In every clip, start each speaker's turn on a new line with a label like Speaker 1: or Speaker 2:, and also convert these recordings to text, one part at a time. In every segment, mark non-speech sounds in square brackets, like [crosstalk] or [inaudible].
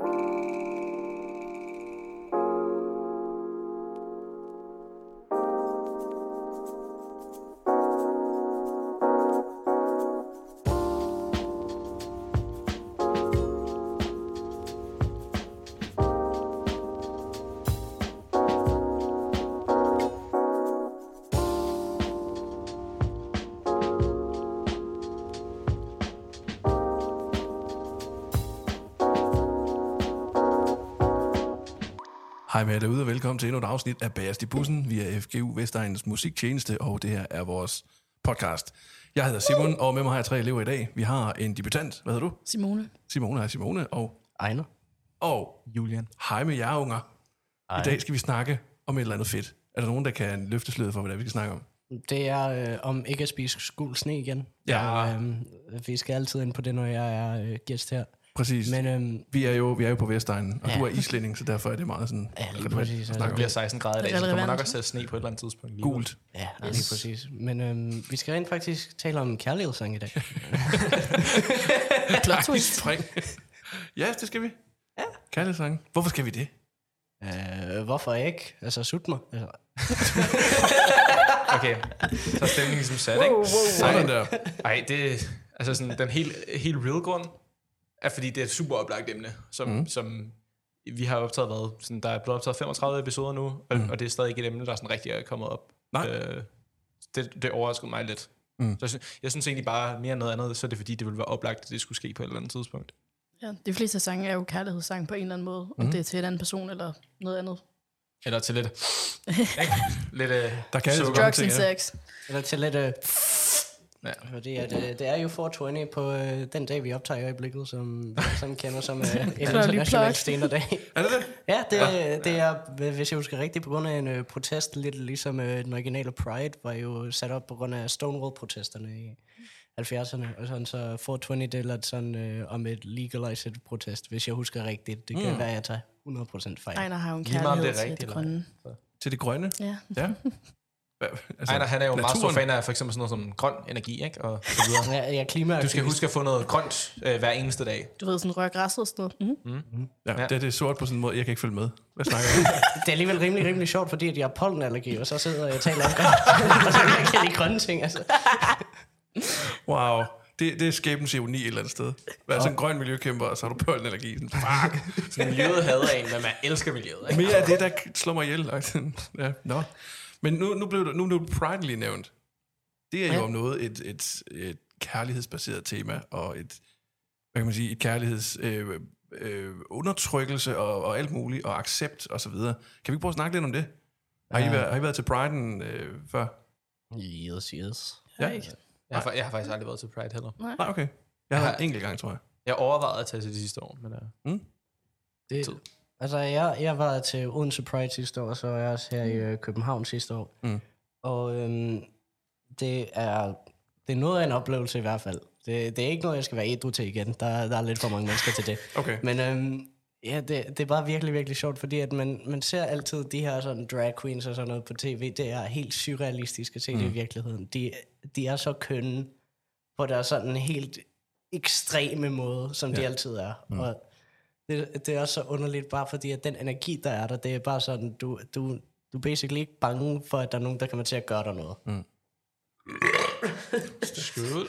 Speaker 1: you Hej med jer derude, og velkommen til endnu et afsnit af Bagerst i bussen via FGU Vestegnens musiktjeneste, og det her er vores podcast. Jeg hedder Simon, og med mig har jeg tre elever i dag. Vi har en debutant. Hvad hedder du?
Speaker 2: Simone.
Speaker 1: Simone. Hej Simone. Og,
Speaker 3: Ejner.
Speaker 1: og
Speaker 3: Julian.
Speaker 1: hej med jer unger.
Speaker 3: Ej.
Speaker 1: I dag skal vi snakke om et eller andet fedt. Er der nogen, der kan løfte sløret for, hvad det er, vi skal snakke om?
Speaker 3: Det er øh, om ikke at spise skuld sne igen.
Speaker 1: Ja.
Speaker 3: Og, øh, vi skal altid ind på det, når jeg er øh, gæst her.
Speaker 1: Præcis. Men,
Speaker 3: Men øh,
Speaker 1: vi, er jo, vi er jo på Vestegnen, og
Speaker 3: Ja.
Speaker 1: du er islænding, så derfor er det meget sådan...
Speaker 3: Ja, lige præcis, altså.
Speaker 4: Det bliver 16 grader i dag, så kommer
Speaker 2: relevant.
Speaker 4: nok også at sne på et eller andet tidspunkt. lige
Speaker 1: Gult.
Speaker 3: ja, yes. Lige præcis. Men øh, vi skal rent faktisk tale om kærlighedssang i dag. [laughs]
Speaker 1: Ej, [laughs]
Speaker 2: twist.
Speaker 1: spring. ja, det skal vi. Ja. Kærlighedssange. Hvorfor skal vi det?
Speaker 3: øh, hvorfor ikke? Altså, sut mig. Altså, [laughs]
Speaker 4: Okay, så er stemningen ligesom sat, ikke?
Speaker 1: Sådan der.
Speaker 4: Ej, det altså sådan, den helt, helt real grund er, fordi det er et super oplagt emne, som, mm. som vi har optaget været, sådan, der er blevet optaget 35 episoder nu, og, mm. og det er stadig ikke et emne, der sådan rigtig er kommet op.
Speaker 1: Nej.
Speaker 4: Øh, det, det overraskede mig lidt.
Speaker 1: Mm.
Speaker 4: Mm. Så jeg, synes, jeg synes egentlig bare mere end noget andet, så er det fordi, det ville være oplagt, at det skulle ske på et eller andet tidspunkt.
Speaker 2: Ja, de fleste sange er jo kærlighedssange på en eller anden måde. Om
Speaker 1: Mhm.
Speaker 2: det er til en anden person eller noget andet.
Speaker 4: Eller til lidt... [laughs] lidt øh,
Speaker 1: Der kan
Speaker 4: sukker.
Speaker 2: Drugs and
Speaker 1: ja.
Speaker 2: sex.
Speaker 3: eller til lidt... Øh,
Speaker 4: Ja.
Speaker 3: fordi at, øh, det er jo 420 på øh, den dag, vi optager i øjeblikket, som vi kender som øh, [laughs] en international stenerdag.
Speaker 1: Er det det?
Speaker 3: Ja, det, ja. det er, hvis jeg husker rigtigt, på grund af en øh, protest, lidt ligesom øh, den originale Pride, var jo sat op på grund af Stonewall-protesterne i 70'erne, og sådan så 420 det er lidt sådan øh, om et legalized protest, hvis jeg husker rigtigt. Det kan
Speaker 1: Mm.
Speaker 3: være, at jeg tager 100% fejl.
Speaker 2: Ejner har jo en
Speaker 4: det
Speaker 2: kærlighed
Speaker 4: er
Speaker 2: til det grønne.
Speaker 1: Til det grønne?
Speaker 2: Ja.
Speaker 1: Ja. [laughs] Altså,
Speaker 4: Ejner, han er jo meget stor
Speaker 1: naturen.
Speaker 4: fan af for eksempel sådan noget som grøn energi, ikke? Og så videre.
Speaker 3: Ja, ja, klima
Speaker 4: Du skal huske at få noget grønt øh, hver eneste dag.
Speaker 2: Du ved, sådan rør græsset og sådan noget. Mm.
Speaker 1: Ja,
Speaker 4: Ja.
Speaker 1: det er det sort på sådan en måde, jeg kan ikke følge med. Hvad snakker du om? [laughs]
Speaker 3: Det er alligevel rimelig, rimelig sjovt, fordi at jeg har pollenallergi, og så sidder jeg og taler om grønt. [laughs] og så kan jeg ikke lide grønne ting, altså.
Speaker 1: Wow. Det, det er skæbens ironi et eller andet sted. Vær sådan en grøn miljøkæmper, og så har du pollenallergi. Sådan, fuck.
Speaker 4: Så miljøet hader en, men man elsker miljøet. Ikke?
Speaker 1: Mere af det, der slår mig ihjel. ja, nå. Men nu, nu blev det, nu blev Pride lige nævnt. Det er jo
Speaker 3: Ja.
Speaker 1: om noget et, et, et kærlighedsbaseret tema, og et, hvad kan man sige, et kærligheds øh, øh, undertrykkelse og, og alt muligt, og accept og så videre. Kan vi ikke prøve at snakke lidt om det? Har I,
Speaker 3: Ja.
Speaker 1: været, har I været til Pride'en øh, før?
Speaker 3: Yes, yes.
Speaker 2: Ja. Ikke?
Speaker 4: Jeg har, jeg har faktisk aldrig været til Pride heller.
Speaker 1: Nej, okay. Jeg har
Speaker 4: Jeg har-
Speaker 1: en enkelt gang, tror jeg.
Speaker 4: Jeg overvejede at tage til det sidste år, men uh,
Speaker 3: Det,
Speaker 4: Tid.
Speaker 3: Altså, jeg, jeg var til Odense Pride sidste år, og så var jeg også her i øh, København sidste år.
Speaker 1: Mm.
Speaker 3: Og øhm, det, er, det er noget af en oplevelse i hvert fald. Det, det er ikke noget, jeg skal være ædru til igen. Der, der er lidt for mange mennesker til det. [laughs]
Speaker 1: Okay.
Speaker 3: Men øhm, ja, det, det er bare virkelig, virkelig sjovt, fordi at man, man ser altid de her sådan drag queens og sådan noget på tv. Det er helt surrealistisk at se mm. det i virkeligheden. De, de er så kønne på deres sådan helt ekstreme måde, som ja. de altid er. Mm. Og det, det er også så underligt, bare fordi at den energi, der er der, det er bare sådan, du, du, du er basically ikke bange for, at der er nogen, der kommer til at gøre dig noget.
Speaker 1: Mm.
Speaker 4: skød.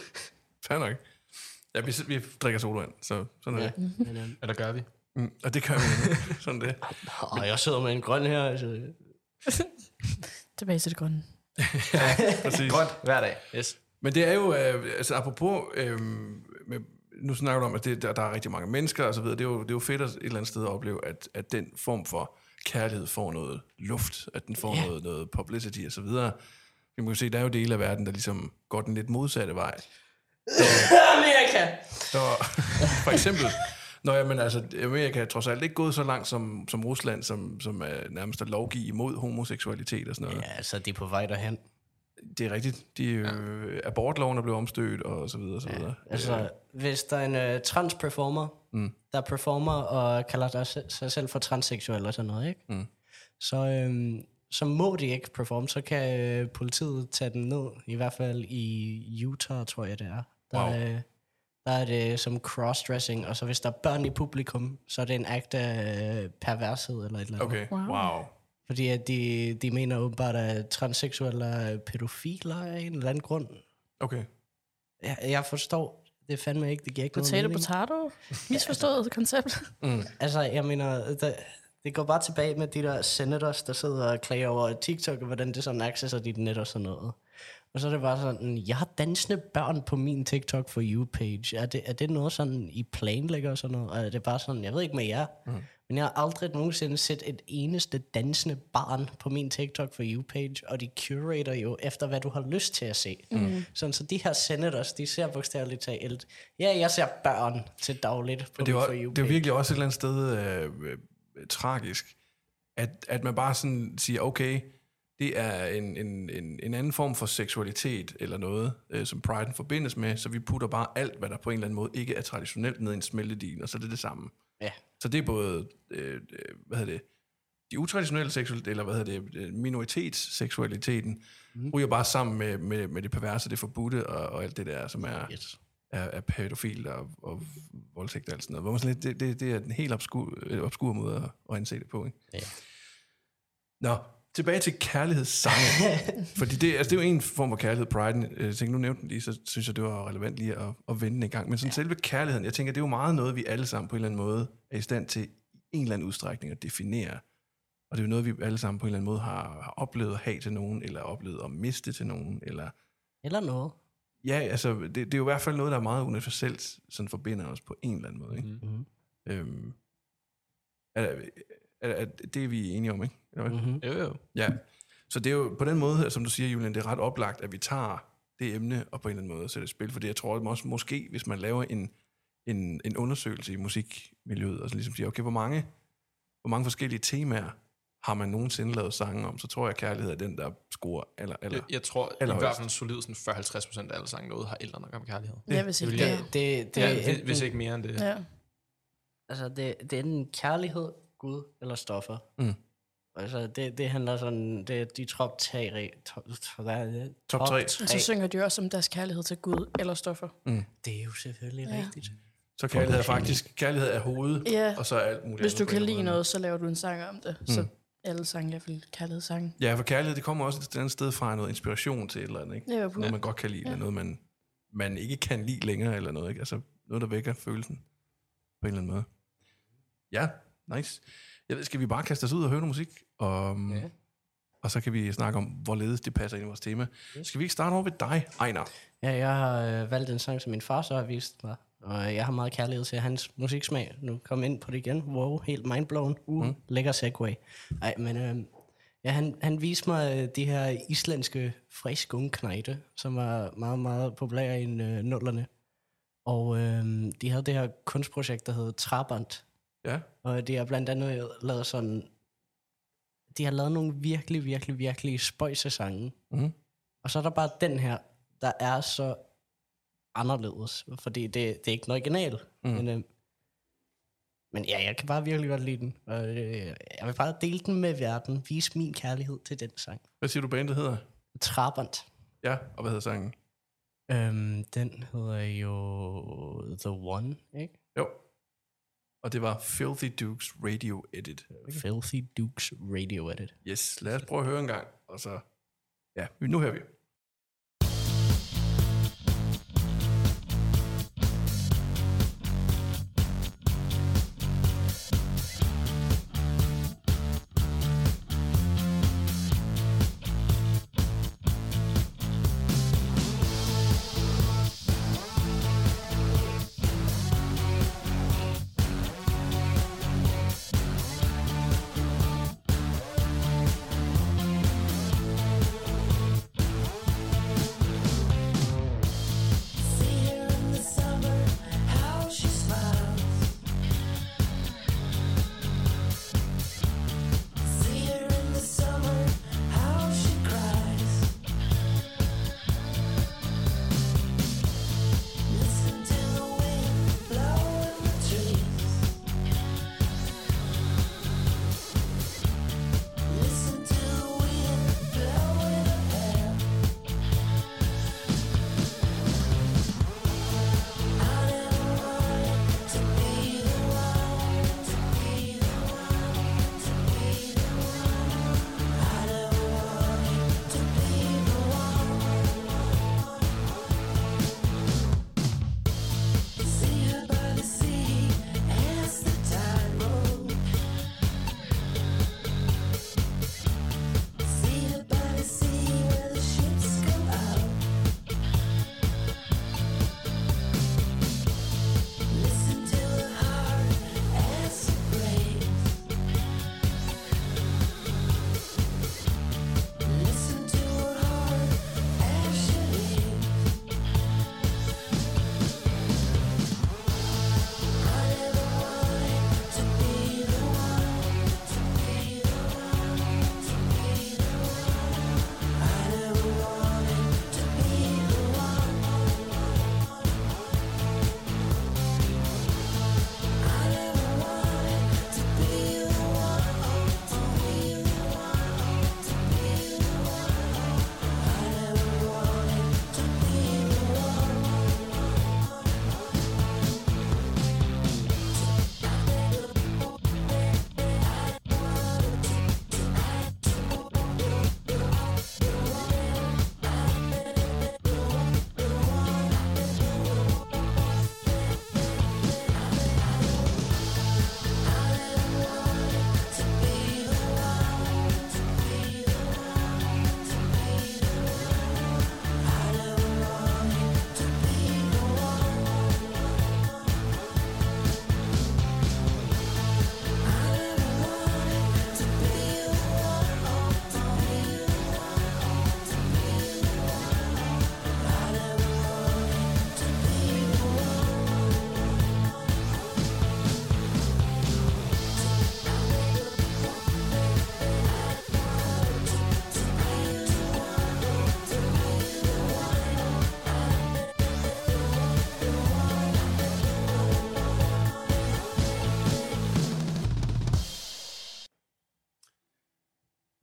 Speaker 1: Fair nok. Ja, vi, vi drikker sodavand, så sådan er
Speaker 3: Ja.
Speaker 1: det.
Speaker 3: Men, øhm,
Speaker 4: Eller gør vi?
Speaker 1: Mm, og det gør vi. Sådan er det.
Speaker 3: og jeg sidder med en grøn her. Altså. [laughs]
Speaker 2: Tilbage til det grønne.
Speaker 1: Præcis.
Speaker 4: Grønt hver dag. Yes.
Speaker 1: Men det er jo, øh, altså apropos, øh, med, nu snakker du om, at det, der, der er rigtig mange mennesker og så videre. Det er jo, det er jo fedt at et eller andet sted at opleve, at, at den form for kærlighed får noget luft, at den får
Speaker 3: Ja.
Speaker 1: noget, noget publicity og så videre. Vi må jo se, der er jo dele af verden, der ligesom går den lidt modsatte vej. [laughs]
Speaker 3: Amerika!
Speaker 1: Så, for eksempel, Nå ja, men altså, Amerika er trods alt ikke gået så langt som, som Rusland, som, som er nærmest at lovgive imod homoseksualitet og sådan noget.
Speaker 3: Ja, altså, de er på vej derhen.
Speaker 1: Det er rigtigt. De, øh, abortloven er blevet omstødt, og så videre, og så videre.
Speaker 3: Altså, hvis der er en uh, trans-performer,
Speaker 1: Mm.
Speaker 3: der performer og kalder der se- sig selv for transseksuel og sådan noget, ikke?
Speaker 1: Mm.
Speaker 3: Så, øhm, så må de ikke performe, så kan øh, politiet tage den ned, i hvert fald i Utah, tror jeg det er. Der,
Speaker 1: Wow.
Speaker 3: øh, der er det som crossdressing, og så hvis der er børn i publikum, så er det en akt af øh, pervershed eller et eller andet.
Speaker 1: Okay,
Speaker 2: Wow.
Speaker 1: wow.
Speaker 3: Fordi at de, de mener åbenbart, at transseksuelle er pædofiler af en eller anden grund.
Speaker 1: Okay.
Speaker 3: Jeg, jeg forstår det fandme ikke, det giver ikke
Speaker 2: Potato,
Speaker 3: noget [laughs]
Speaker 2: potato. Misforstået koncept.
Speaker 3: Altså, jeg mener, der, det går bare tilbage med de der senators, der sidder og klager over TikTok, og hvordan det sådan accesser dit net og sådan noget. Og så er det bare sådan, jeg har dansende børn på min TikTok for you page. Er det, er det noget sådan, I planlægger og sådan noget? Og er det bare sådan, jeg ved ikke med jer, mm. Men jeg har aldrig nogensinde set et eneste dansende barn på min TikTok for you page, og de curator jo efter, hvad du har lyst til at se. Mm. Sådan, så de her senators, de ser bogstaveligt talt, ja, jeg ser børn til dagligt på
Speaker 1: det er,
Speaker 3: for you
Speaker 1: det er virkelig også et eller andet sted øh, øh, tragisk, at, at man bare sådan siger, okay, det er en, en, en, en anden form for seksualitet eller noget, øh, som Pride forbindes med, så vi putter bare alt, hvad der på en eller anden måde ikke er traditionelt, ned i en smeltedin, og så er det det samme.
Speaker 3: Ja.
Speaker 1: Så det er både, øh, øh, hvad hedder det, de utraditionelle seksuelle, eller hvad hedder det, øh, minoritetsseksualiteten, mm. ryger bare sammen med, med, med det perverse, det forbudte, og, og alt det der, som er,
Speaker 3: Yes.
Speaker 1: er, er pædofil og, og voldtægt og alt sådan noget. Hvor man sådan lidt, det, det, det er en helt obskur, øh, obskur måde at, at anse det på. Ikke?
Speaker 3: Ja.
Speaker 1: Nå, tilbage til kærlighedssange. [laughs] Fordi det, altså, det er jo en form for kærlighed, Pride. Jeg tænker, nu nævnte den lige, så synes jeg, det var relevant lige at, at vende den i gang. Men sådan ja. selve kærligheden, jeg tænker, det er jo meget noget, vi alle sammen på en eller anden måde er i stand til i en eller anden udstrækning at definere. Og det er jo noget, vi alle sammen på en eller anden måde har, har oplevet at have til nogen, eller oplevet at miste til nogen, eller
Speaker 3: Eller noget.
Speaker 1: Ja, altså, det, det er jo i hvert fald noget, der er meget universelt, sådan forbinder os på en eller anden måde, ikke?
Speaker 3: Mhm.
Speaker 1: Øhm, er, er, det er vi enige om, ikke? Eller hvad?
Speaker 3: Mm-hmm.
Speaker 4: Jo, jo.
Speaker 1: Ja. Så det er jo på den måde, som du siger, Julian, det er ret oplagt, at vi tager det emne og på en eller anden måde sætter det i spil. Fordi jeg tror at også, måske, hvis man laver en, en, en undersøgelse i musikmiljøet, og så ligesom siger, okay, hvor mange, hvor mange forskellige temaer har man nogensinde lavet sange om, så tror jeg, at kærlighed er den, der scorer aller, aller.
Speaker 4: Jeg, jeg tror i
Speaker 1: Allerhøjst.
Speaker 4: hvert fald solid sådan 40-50 procent af alle sange derude har ældre nok om kærlighed.
Speaker 2: Ja, hvis ikke
Speaker 4: vil
Speaker 2: det.
Speaker 4: jeg-
Speaker 3: Det, det, det,
Speaker 4: Ja,
Speaker 3: er
Speaker 4: det, hvis ikke mere end det.
Speaker 2: Ja.
Speaker 3: altså det, det er enten kærlighed, Gud eller stoffer.
Speaker 1: Mm.
Speaker 3: Altså det, det handler sådan, det er de top tre, top, top, hvad er det?
Speaker 1: Top tre.
Speaker 2: Og så synger de også om deres kærlighed til Gud eller stoffer.
Speaker 3: Det er jo selvfølgelig
Speaker 2: Ja.
Speaker 3: ja. rigtigt.
Speaker 1: Så kærlighed er faktisk, kærlighed er hovedet,
Speaker 2: Ja.
Speaker 1: og så er alt muligt
Speaker 2: Hvis du kan lide noget, så laver du en sang om det. Så alle sange er vel kærlighedssange.
Speaker 1: Ja, for kærlighed, det kommer også et andet sted fra noget inspiration til et eller andet, ikke?
Speaker 2: På.
Speaker 1: Noget, man godt kan lide, ja. eller noget, man, man ikke kan lide længere, eller noget, ikke? Altså noget, der vækker følelsen på en eller anden måde. Ja, nice. Jeg ved, skal vi bare kaste os ud og høre noget musik? Og, ja. og så kan vi snakke om, hvorledes det passer ind i vores tema. Skal vi ikke starte over ved dig, Ejner?
Speaker 3: Ja, jeg har øh, valgt en sang, som min far så har vist mig. Og jeg har meget kærlighed til hans musiksmag. Nu kom ind på det igen. Wow, helt mindblown. Uh, mm. lækker segway. Ej, men øh, ja, han, han viste mig øh, de her islandske frisk knejte, som var meget, meget populære i øh, nullerne. Og øh, de havde det her kunstprojekt, der hed Trabant.
Speaker 1: Ja.
Speaker 3: Og de har blandt andet lavet sådan... De har lavet nogle virkelig, virkelig, virkelig spøjse sange.
Speaker 1: Mhm.
Speaker 3: Og så er der bare den her, der er så anderledes, fordi det, det er ikke den original. Mm. Men, øh, men ja, jeg kan bare virkelig godt lide den. Og, øh, jeg vil bare dele den med verden, vise min kærlighed til den sang.
Speaker 1: Hvad siger du, bandet hedder?
Speaker 3: Trabant.
Speaker 1: Ja, og hvad hedder sangen?
Speaker 3: Øhm, den hedder jo The One, ikke?
Speaker 1: Jo. Og det var Filthy Dukes Radio Edit.
Speaker 3: Filthy Dukes Radio Edit.
Speaker 1: Yes, lad os prøve at høre en gang, og så... Ja, nu hører vi.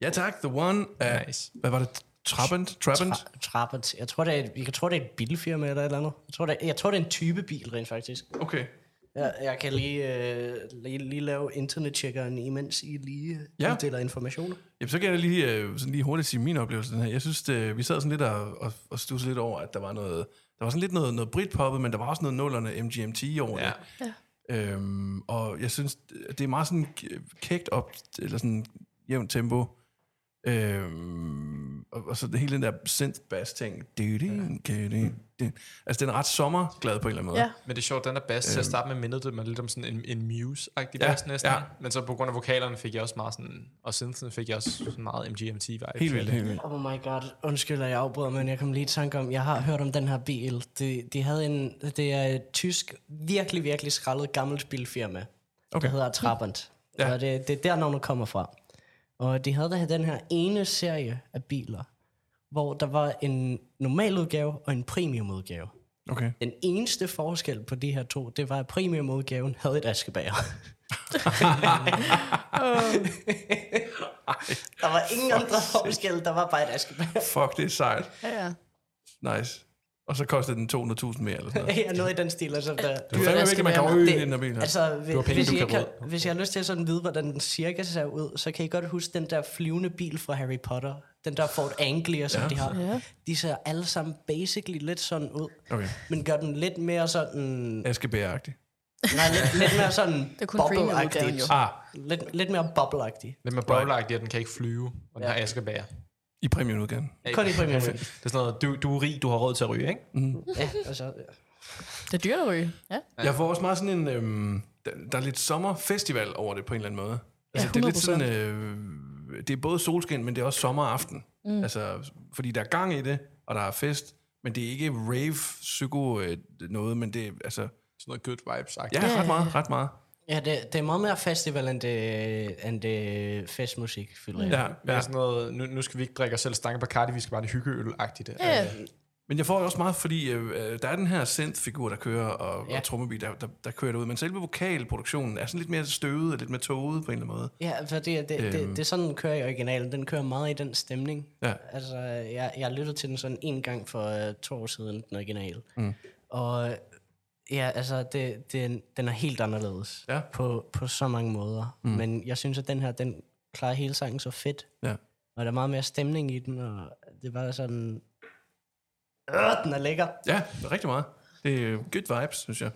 Speaker 1: Ja tak, The One af,
Speaker 4: Nice.
Speaker 1: hvad var det? Trabant? Trabant?
Speaker 3: Tra- Trabant. Jeg tror, det er, et- jeg tror, det er et bilfirma eller et eller andet. Jeg tror, det er, jeg tror, det er en type bil, rent faktisk.
Speaker 1: Okay.
Speaker 3: Jeg, jeg kan lige, øh, lige, lige lave internettjekkeren, imens I lige
Speaker 1: Ja.
Speaker 3: ja. uddeler informationer.
Speaker 1: Jamen, så kan jeg lige, øh, sådan lige hurtigt sige min oplevelse den her. Jeg synes, det, vi sad sådan lidt og, og, og stussede lidt over, at der var noget, der var sådan lidt noget, noget Britpoppet, men der var også noget nullerne MGMT over
Speaker 4: Ja.
Speaker 1: det. Øhm, og jeg synes, det er meget sådan kægt op, eller sådan jævnt tempo. Øhm, og, og så det hele den der synth bass ting. Altså, den er ret sommerglad på en eller anden måde.
Speaker 2: Ja.
Speaker 4: Men det er sjovt, den der bass til at starte med mindede det mig lidt om sådan en, en Muse-agtig
Speaker 1: Ja,
Speaker 4: bass næsten.
Speaker 1: ja.
Speaker 4: Men så på grund af vokalerne fik jeg også meget sådan, og synthen fik jeg også sådan meget MGMT-vibe.
Speaker 1: Helt vildt, helt vildt.
Speaker 3: Oh my god, undskyld, at jeg afbryder, men jeg kom lige i tanke om, jeg har hørt om den her bil. De, de havde en, det er et tysk, virkelig, virkelig skrællet gammelt bilfirma, okay. Der hedder Trabant.
Speaker 1: Ja.
Speaker 3: Ja. Og det, det er der, navnet kommer fra. Og de havde der den her ene serie af biler, hvor der var en normal udgave og en premium udgave.
Speaker 1: Okay.
Speaker 3: Den eneste forskel på de her to, det var, at premiumudgaven havde et askebager. [laughs] der var ingen andre forskel, der var bare et askebager.
Speaker 1: Fuck, det er sejt.
Speaker 2: Ja, ja.
Speaker 1: Nice. Og så kostede den 200.000 mere, eller sådan noget. [laughs]
Speaker 3: Ja, noget i den stil. Altså, der,
Speaker 1: Det er fandme vigtigt, man kan i den her bil her.
Speaker 3: Altså, hvis,
Speaker 4: har penge,
Speaker 3: hvis,
Speaker 4: du
Speaker 3: I
Speaker 4: kan
Speaker 3: ikke har, hvis jeg har lyst til at sådan vide, hvordan den cirka ser ud, så kan I godt huske den der flyvende bil fra Harry Potter. Den der Ford Anglia, som
Speaker 1: Ja.
Speaker 3: de har.
Speaker 2: Ja.
Speaker 3: De ser alle sammen basically lidt sådan ud.
Speaker 1: Okay.
Speaker 3: Men gør den lidt mere sådan...
Speaker 1: Askebær-agtig.
Speaker 3: Nej, lidt, lidt mere sådan [laughs]
Speaker 2: jo.
Speaker 1: Ah,
Speaker 3: Lidt, lidt mere bobble-agtig.
Speaker 4: Lidt bowlagtig, at den kan ikke flyve, og den
Speaker 3: Ja.
Speaker 4: har askebager.
Speaker 1: I premiumudgaven.
Speaker 3: Kun i premium. [laughs]
Speaker 4: Det er sådan noget, du, du er rig, du har råd til at ryge, ikke?
Speaker 3: Ja, altså, ja.
Speaker 2: Det er dyrt at ryge. Ja.
Speaker 1: Jeg får også meget sådan en... Øhm, der, der er lidt sommerfestival over det på en eller anden måde. Altså,
Speaker 2: Ja,
Speaker 1: det er lidt
Speaker 2: 100%.
Speaker 1: sådan... Øh, det er både solskin, men det er også sommeraften. Mm. Altså, fordi der er gang i det, og der er fest, men det er ikke rave psyko øh, noget, men det er altså...
Speaker 4: Sådan noget good vibes -agtigt.
Speaker 1: Ja, ret meget, ret meget.
Speaker 3: Ja det, det er meget mere festival, end det, end det festmusik, føler jeg.
Speaker 1: Ja,
Speaker 4: Det er
Speaker 1: ja.
Speaker 4: sådan noget, nu, nu skal vi ikke drikke os selv stange Bacardi, vi skal bare det hyggeøl-agtigt.
Speaker 2: Ja.
Speaker 4: Øh,
Speaker 1: Men jeg får også meget, fordi øh, der er den her synth-figur, der kører, og, ja.
Speaker 3: Ja.
Speaker 1: og trommebeat, der, der, der kører det ud. Men selve vokalproduktionen er sådan lidt mere støvet og lidt mere toget på en eller anden måde.
Speaker 3: Ja, for det, det, det,
Speaker 1: Øhm.
Speaker 3: det, det er sådan, den kører i originalen. Den kører meget i den stemning.
Speaker 1: Ja.
Speaker 3: Altså, jeg, jeg lyttede til den sådan en gang for uh, to år siden, den original. Mm. Og ja, altså, det, det, den er helt anderledes
Speaker 1: Ja.
Speaker 3: på, på så mange måder. Mm. Men jeg synes, at den her, den klarer hele sangen så fedt.
Speaker 1: Ja.
Speaker 3: Og der er meget mere stemning i den, og det er bare sådan... Øh, den er lækker.
Speaker 1: Ja, rigtig meget. Det er good vibes, synes jeg.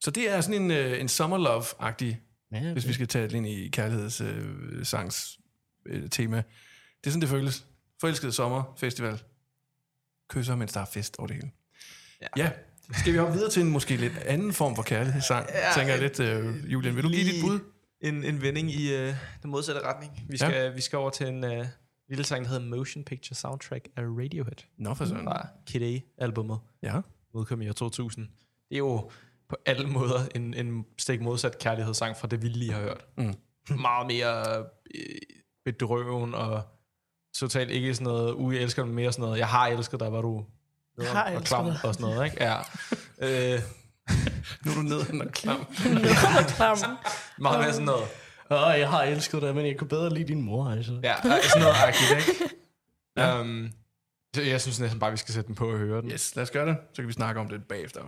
Speaker 1: Så det er sådan en, øh, en summer love-agtig,
Speaker 3: Ja,
Speaker 1: hvis vi skal tage det ind i kærlighedssangs øh, tema. Det er sådan, det føles. Forelsket sommer, festival. Kysser, mens der er fest over det hele. Ja. ja. Skal vi hoppe videre til en måske lidt anden form for kærlighedssang? Ja, tænker jeg lidt, øh, Julian. Vil du give dit bud?
Speaker 4: En, en vending i øh, den modsatte retning. Vi skal, ja. vi skal over til en øh, lille sang, der hedder Motion Picture Soundtrack af Radiohead.
Speaker 1: Nå, for sådan.
Speaker 4: Fra Kid A-albummet.
Speaker 1: Ja.
Speaker 4: udkom i år 2000. Det er jo på alle måder en, en stik modsat kærlighedssang fra det, vi lige har hørt.
Speaker 1: Mm.
Speaker 4: Meget mere øh, bedrøven og totalt ikke sådan noget, ui, jeg elsker mere sådan noget, jeg har elsket dig, var du
Speaker 2: har
Speaker 4: og klam
Speaker 2: dig.
Speaker 4: og sådan noget, ikke? Ja. [laughs] øh,
Speaker 1: Nu er du nede og klam.
Speaker 2: Klam. [laughs]
Speaker 4: meget mere sådan noget,
Speaker 3: Åh, jeg har elsket dig, men jeg kunne bedre lide din mor, altså.
Speaker 4: ja, sådan noget agtigt, ikke? ja. um, så jeg synes næsten bare, vi skal sætte den på og høre den.
Speaker 1: Yes, lad os gøre det. Så kan vi snakke om det bagefter.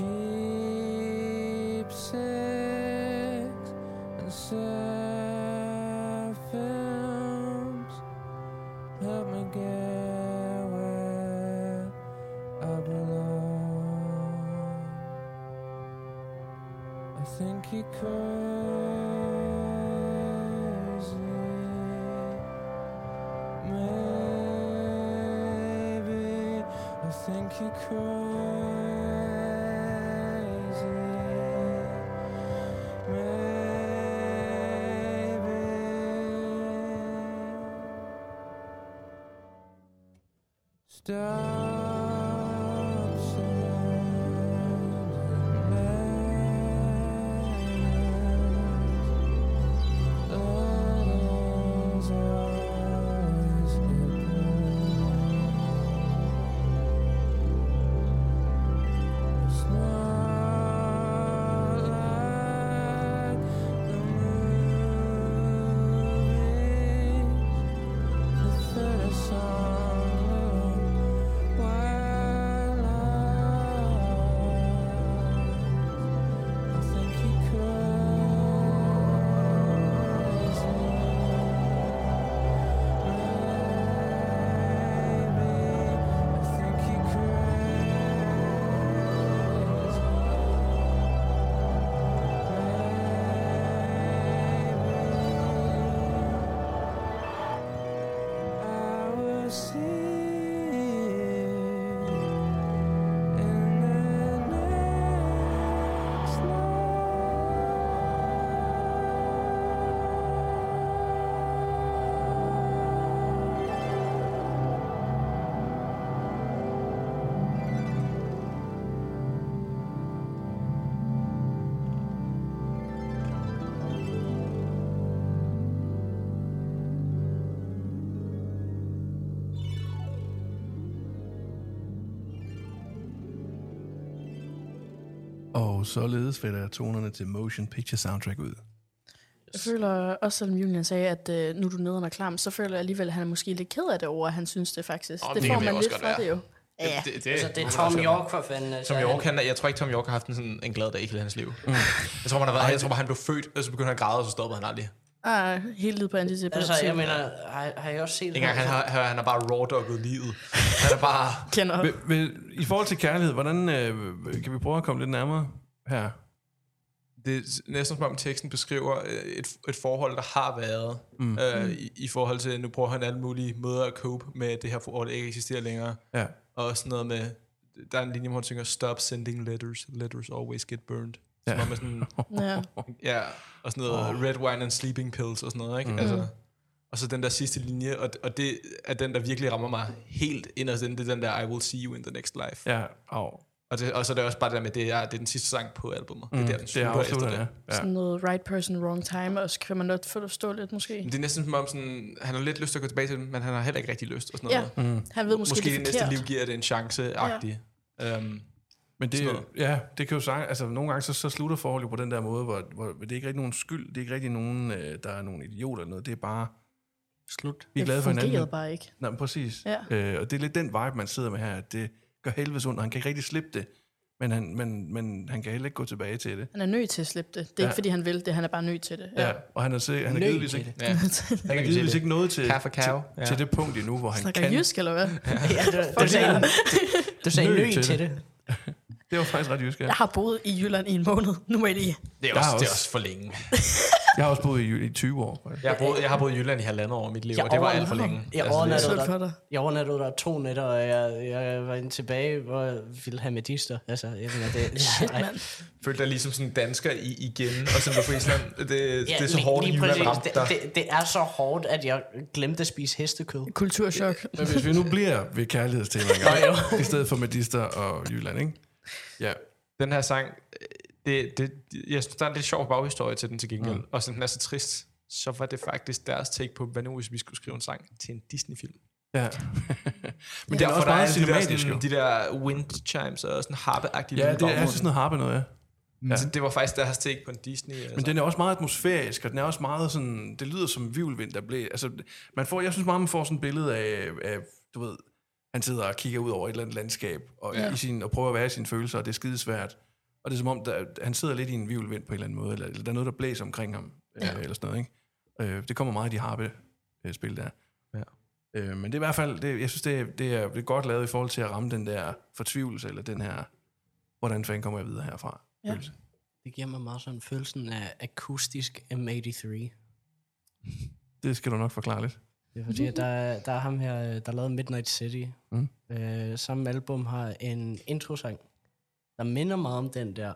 Speaker 5: cheap six and sad help me get where I belong. I think he calls me. maybe. I think he calls. Stop
Speaker 1: Og således fælder tonerne til Motion Picture Soundtrack ud.
Speaker 2: Jeg føler også, selvom Julian sagde, at øh, nu er du nede og klam, så føler jeg alligevel, at han er måske lidt ked af det over, at han synes det faktisk.
Speaker 4: Åh,
Speaker 2: det,
Speaker 4: det
Speaker 2: får man lidt fra det jo. Ja,
Speaker 4: Det, det,
Speaker 3: Altså, det er Tom York for fanden. Altså,
Speaker 4: Tom York, han, jeg tror ikke, Tom York har haft en, sådan, en glad dag i hele hans liv. Mm. Jeg tror, man har været, jeg tror bare, han blev født, og så begyndte han at græde, og så stoppede han aldrig.
Speaker 2: Ah, helt lidt på antidepressiv.
Speaker 3: Altså, jeg mener, har, har jeg også set...
Speaker 4: Engang, han har, han har bare raw livet. Han er bare... [laughs]
Speaker 2: kender op.
Speaker 1: Vil, vil, I forhold til kærlighed, hvordan øh, kan vi prøve at komme lidt nærmere her?
Speaker 4: Det er næsten som om teksten beskriver øh, et, et forhold, der har været, mm. øh, i, i forhold til, nu prøver han alle mulige måder at cope med at det her forhold, der ikke eksisterer længere.
Speaker 1: Ja.
Speaker 4: Og også noget med, der er en linje, hvor han synger, stop sending letters, letters always get burned.
Speaker 1: Ja.
Speaker 4: Som om er sådan,
Speaker 2: Ja.
Speaker 4: ja, og sådan noget oh. red wine and sleeping pills og sådan noget, ikke? Mm. Altså, og så den der sidste linje, og, og det er den, der virkelig rammer mig helt inderst inde, det er den der, I will see you in the next life.
Speaker 1: Ja, au.
Speaker 4: Og, det, og så er det også bare det der med, det er, det er den sidste sang på albumet. Mm. Det er der, den
Speaker 1: Det er
Speaker 4: slutter efter det.
Speaker 1: ja. ja.
Speaker 2: Sådan noget right person, wrong time, og så kan man godt forstå lidt måske.
Speaker 4: Men det er næsten som om, sådan, han har lidt lyst til at gå tilbage til det, men han har heller ikke rigtig lyst. Og sådan
Speaker 2: Ja,
Speaker 4: noget.
Speaker 1: Mm.
Speaker 2: han ved måske,
Speaker 4: Måske
Speaker 2: det
Speaker 4: det næste liv giver det en chance-agtig. Ja. Um,
Speaker 1: Men det, ja, det kan jo sige, altså nogle gange så, så slutter forholdet jo på den der måde, hvor, hvor det er ikke rigtig nogen skyld, det er ikke rigtig nogen, øh, der er nogen idioter eller noget, det er bare,
Speaker 3: Slut.
Speaker 1: vi er
Speaker 2: Det
Speaker 1: glade for hinanden.
Speaker 2: fungerede bare ikke.
Speaker 1: Nej, men præcis.
Speaker 2: Ja.
Speaker 1: Øh, og det er lidt den vibe, man sidder med her, at det gør helvedes ondt, og han kan ikke rigtig slippe det, men han, men, men han kan heller ikke gå tilbage til det.
Speaker 2: Han er nødt til at slippe det. Det er
Speaker 1: Ja.
Speaker 2: ikke, fordi han vil det, han er bare nødt til det.
Speaker 1: Ja. Og han er, se, han er
Speaker 3: Nødt
Speaker 1: givetvis
Speaker 3: til
Speaker 1: ikke,
Speaker 4: ja. [laughs]
Speaker 1: han er givetvis ikke nået til,
Speaker 4: Kaffe cow.
Speaker 1: til, til, det punkt endnu, hvor han
Speaker 2: Snakker
Speaker 1: kan.
Speaker 2: jysk, eller hvad?
Speaker 3: Ja, [laughs] du, du sagde, du sagde
Speaker 1: Nødt
Speaker 3: nø
Speaker 1: til
Speaker 3: til
Speaker 1: det.
Speaker 3: det.
Speaker 1: Det var faktisk ret jysk, ja.
Speaker 2: Jeg har boet i Jylland i en måned. Nu må I lige.
Speaker 4: Det er,
Speaker 1: Jeg
Speaker 4: også,
Speaker 1: har
Speaker 4: det er
Speaker 1: også-
Speaker 4: også for længe. [laughs]
Speaker 1: Jeg har også boet i, i 20 år. faktisk.
Speaker 4: Jeg har, boet, jeg har boet i Jylland i halvandet år i mit liv,
Speaker 3: Jeg
Speaker 4: og det var alt for længe.
Speaker 3: Jeg
Speaker 4: Altså,
Speaker 3: overnattede der,
Speaker 2: dig.
Speaker 3: jeg overnattede der to nætter, og jeg, jeg var inde tilbage, hvor jeg ville have medister. Altså, jeg mener, det, [laughs]
Speaker 2: Shit,
Speaker 3: Ej,
Speaker 2: mand.
Speaker 4: følte dig ligesom sådan en dansker i, igen, og så var på Island. Det, det er så
Speaker 3: lige-
Speaker 4: hårdt,
Speaker 3: lige
Speaker 4: at Jylland ramte
Speaker 3: det, det, det, er så hårdt, at jeg glemte at spise hestekød.
Speaker 2: Kulturschok.
Speaker 1: Men hvis vi nu bliver ved kærlighedstema [laughs] engang, i stedet for medister og Jylland, ikke? Ja.
Speaker 4: Den her sang, øh, det, det, jeg synes, der er en lidt sjov baghistorie til den til gengæld. Mm. Og sådan, den er så trist, så var det faktisk deres take på, hvad nu hvis vi skulle skrive en sang til en Disney-film.
Speaker 1: ja. [laughs] Men det er også meget
Speaker 4: er de der,
Speaker 1: cinematisk,
Speaker 4: sådan, de der wind chimes og sådan harpe-agtige
Speaker 1: Ja, det er sådan noget harpe noget, ja.
Speaker 4: baggrunden. Så det var faktisk deres take på en Disney. Altså.
Speaker 1: Men den er også meget atmosfærisk, og den er også meget sådan, det lyder som vivlvind, der blev, altså, man får, jeg synes meget, man får sådan et billede af, af du ved, han sidder og kigger ud over et eller andet landskab, og, ja. i sin, og prøver at være i sine følelser, og det er skidesvært. Og det er som om, der, han sidder lidt i en vivlvind på en eller anden måde, eller, eller der er noget, der blæser omkring ham, ja. øh, eller sådan noget, ikke? Øh, det kommer meget i de harpe øh, spil der.
Speaker 4: Ja.
Speaker 1: Øh, men det er i hvert fald, det, jeg synes, det er, det, er, det er godt lavet i forhold til at ramme den der fortvivlelse, eller den her, hvordan fanden kommer jeg videre herfra?
Speaker 2: Ja.
Speaker 1: følelse.
Speaker 3: Det giver mig meget sådan følelsen af akustisk M83.
Speaker 1: Det skal du nok forklare lidt.
Speaker 3: Det er fordi, der, er- der er ham her, øh, der lavede Midnight City.
Speaker 1: Mm.
Speaker 3: Øh, samme album har en introsang, der minder meget om den der,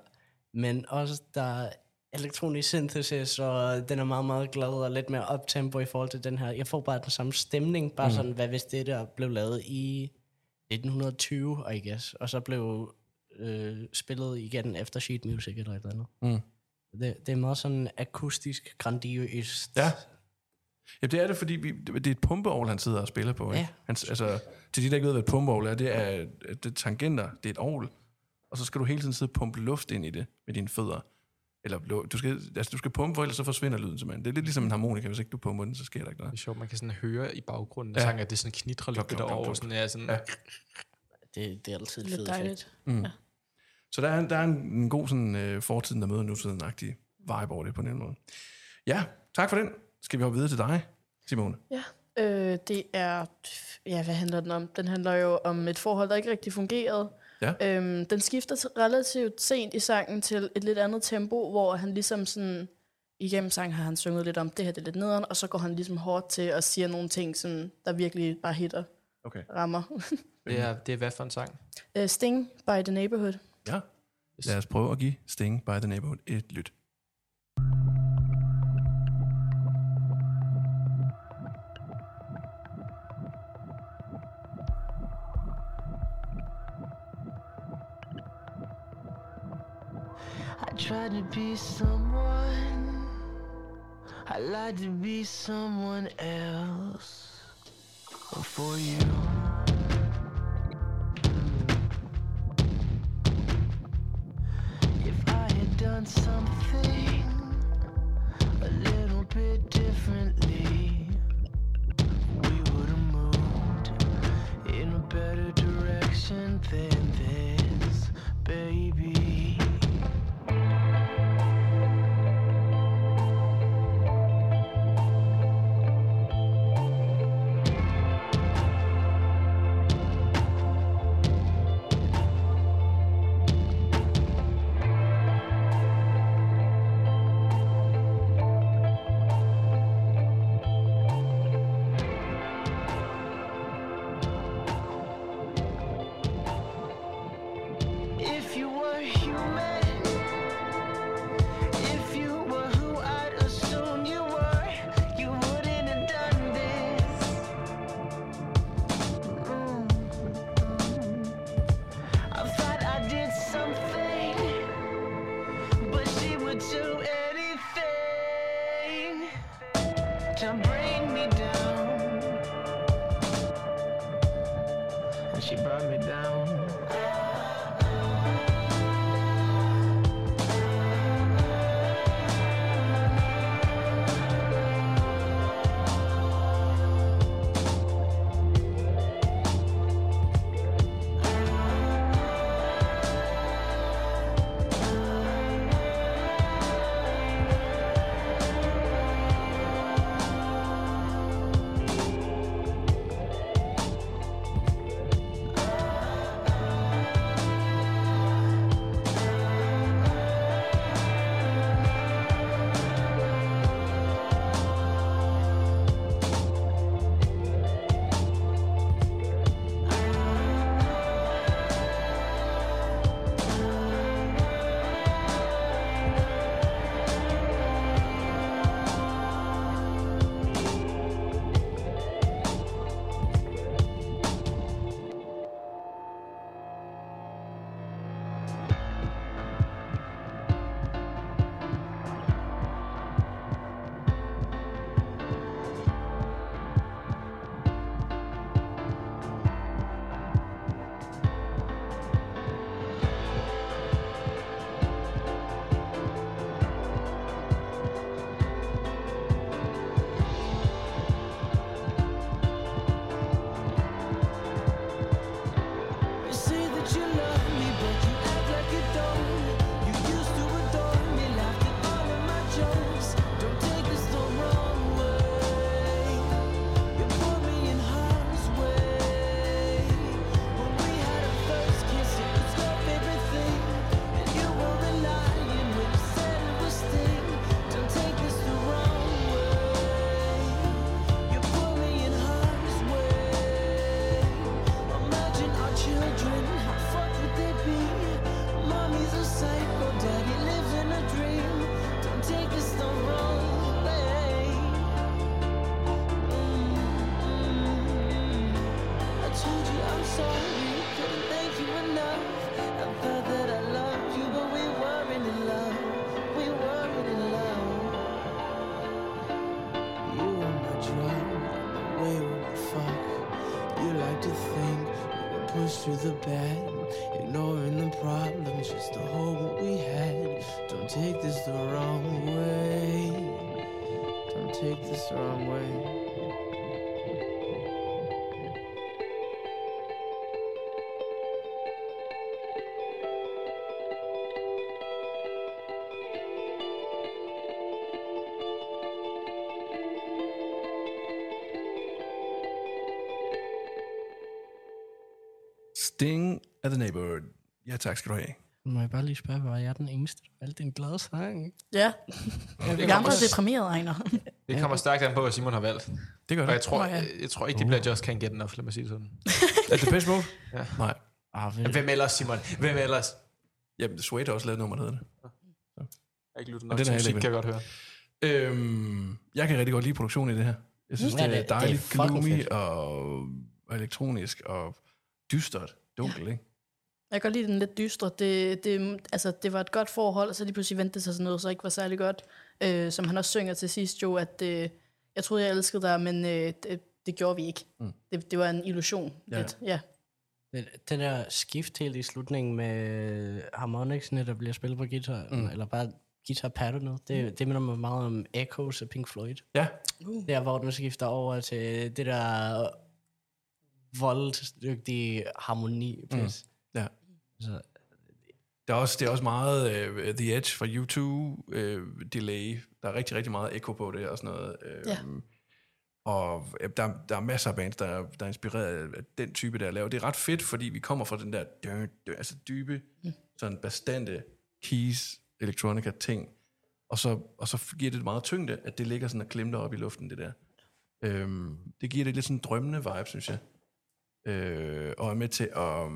Speaker 3: men også der er elektronisk synthesis, og den er meget, meget glad og lidt mere uptempo i forhold til den her. Jeg får bare den samme stemning, bare mm. sådan, hvad hvis det der blev lavet i 1920, I guess, og så blev øh, spillet igen efter sheet music eller et eller andet.
Speaker 1: Mm.
Speaker 3: Det, det er meget sådan akustisk, grandiøst.
Speaker 1: Ja. Ja, det er det, fordi vi, det er et pumpeovl, han sidder og spiller på. Ikke?
Speaker 3: Ja.
Speaker 1: Han, altså, til de, der ikke ved, hvad et pumpeovl er, det er, det er tangenter, det er et ovl, og så skal du hele tiden sidde og pumpe luft ind i det med dine fødder. Eller du skal, altså, du skal pumpe, for ellers så forsvinder lyden simpelthen. Det er lidt ligesom en harmonika, hvis ikke du pumper den, så sker der ikke
Speaker 4: Det
Speaker 1: noget.
Speaker 4: er sjovt, man kan sådan høre i baggrunden af
Speaker 1: Ja.
Speaker 4: sangen, at det sådan knitrer lidt
Speaker 1: Klok, klok, klok,
Speaker 4: derovre. Sådan, ja, sådan,
Speaker 1: Ja.
Speaker 4: ja.
Speaker 3: Det, det er altid
Speaker 2: Lidt
Speaker 3: fedt
Speaker 2: dejligt.
Speaker 1: Mm. Så der er, der er en, en god sådan, øh, fortiden, der møder nutiden-agtig vibe over det på den måde. Ja, tak for den. Skal vi hoppe videre til dig, Simone?
Speaker 2: Ja, øh, det er... Ja, hvad handler den om? Den handler jo om et forhold, der ikke rigtig fungerede.
Speaker 1: Ja.
Speaker 2: Øhm, den skifter relativt sent i sangen til et lidt andet tempo, hvor han ligesom sådan... Igennem sangen har han sunget lidt om, det her det er lidt nederen, og så går han ligesom hårdt til og siger nogle ting, som der virkelig bare hitter,
Speaker 1: Okay.
Speaker 2: rammer.
Speaker 4: Det er, det er hvad for en sang?
Speaker 2: uh, Sting by The Neighborhood.
Speaker 1: Ja. Lad os prøve at give Sting by the Neighborhood et lyt.
Speaker 6: Tried to be someone. I lied to be someone else for you. If I had done something a little bit differently, we would have moved in a better direction than this, baby. Through the bad, ignoring the problems just to hold what we had. Don't take this the wrong way. Don't take this the wrong way.
Speaker 1: Tak skal du have.
Speaker 3: Må jeg bare lige spørge, var jeg den eneste, der valgte en glad sang?
Speaker 2: Ja,
Speaker 4: Det
Speaker 2: vi andre er deprimerede, Ejner.
Speaker 4: det kommer stærkt an på, hvad Simon har valgt.
Speaker 1: Det gør
Speaker 4: Og
Speaker 1: det.
Speaker 4: jeg tror,
Speaker 2: ja.
Speaker 4: jeg, jeg tror ikke, det bliver Just Can't Get Enough, lad mig sige det sådan. [laughs]
Speaker 1: Er det Depeche Mode?
Speaker 4: Ja.
Speaker 1: Nej.
Speaker 3: Ah, vel,
Speaker 4: Hvem ellers, Simon? Hvem ellers?
Speaker 1: Jamen, Suede har også lavet et nummer, der hedder det.
Speaker 4: Jeg har ikke lyttet
Speaker 1: Og
Speaker 4: nok
Speaker 1: den
Speaker 4: til
Speaker 1: er
Speaker 4: musik, kan jeg godt høre.
Speaker 1: Øhm, jeg kan rigtig godt lide produktionen i det her. Jeg synes,
Speaker 3: Mm.
Speaker 1: ja,
Speaker 3: Ja,
Speaker 1: det er
Speaker 3: det- det er
Speaker 1: dejligt gloomy
Speaker 3: fedt.
Speaker 1: og, og elektronisk og dystert. Dunkel, ikke?
Speaker 2: Jeg kan godt lide den lidt dystre. Det, det, altså, det var et godt forhold, og så lige pludselig vendte det sig sådan noget, så ikke var særlig godt. Øh, som han også synger til sidst jo, at øh, jeg troede, jeg elskede dig, men øh, det, det gjorde vi ikke.
Speaker 1: Mm.
Speaker 2: Mm. Det, det var en illusion.
Speaker 1: Ja.
Speaker 2: Lidt. ja.
Speaker 3: det, det der skift helt i slutningen med harmonicsene, der bliver spillet på guitar,
Speaker 1: Mm.
Speaker 3: mm. eller bare guitar patternet, det, det minder mig meget om Echoes af Pink Floyd.
Speaker 1: Ja,
Speaker 3: Der, hvor den skifter over til det der volddygtige harmoni.
Speaker 1: Mm.
Speaker 3: Så,
Speaker 1: Der er også, det er også meget uh, The Edge fra U2 uh, delay. Der er rigtig, rigtig meget echo på det og sådan noget. Uh,
Speaker 2: Ja.
Speaker 1: Og der, der er masser af bands, der, er- der er inspireret af den type, der er lavet. Det er ret fedt, fordi vi kommer fra den der dø, dø, altså dybe, mm. sådan bastante keys, electronica ting. Og så, og så giver det meget tyngde, at det ligger sådan og klemter op i luften, det der. Øhm, det giver det lidt sådan en drømmende vibe, synes jeg. Øh, og er med til at...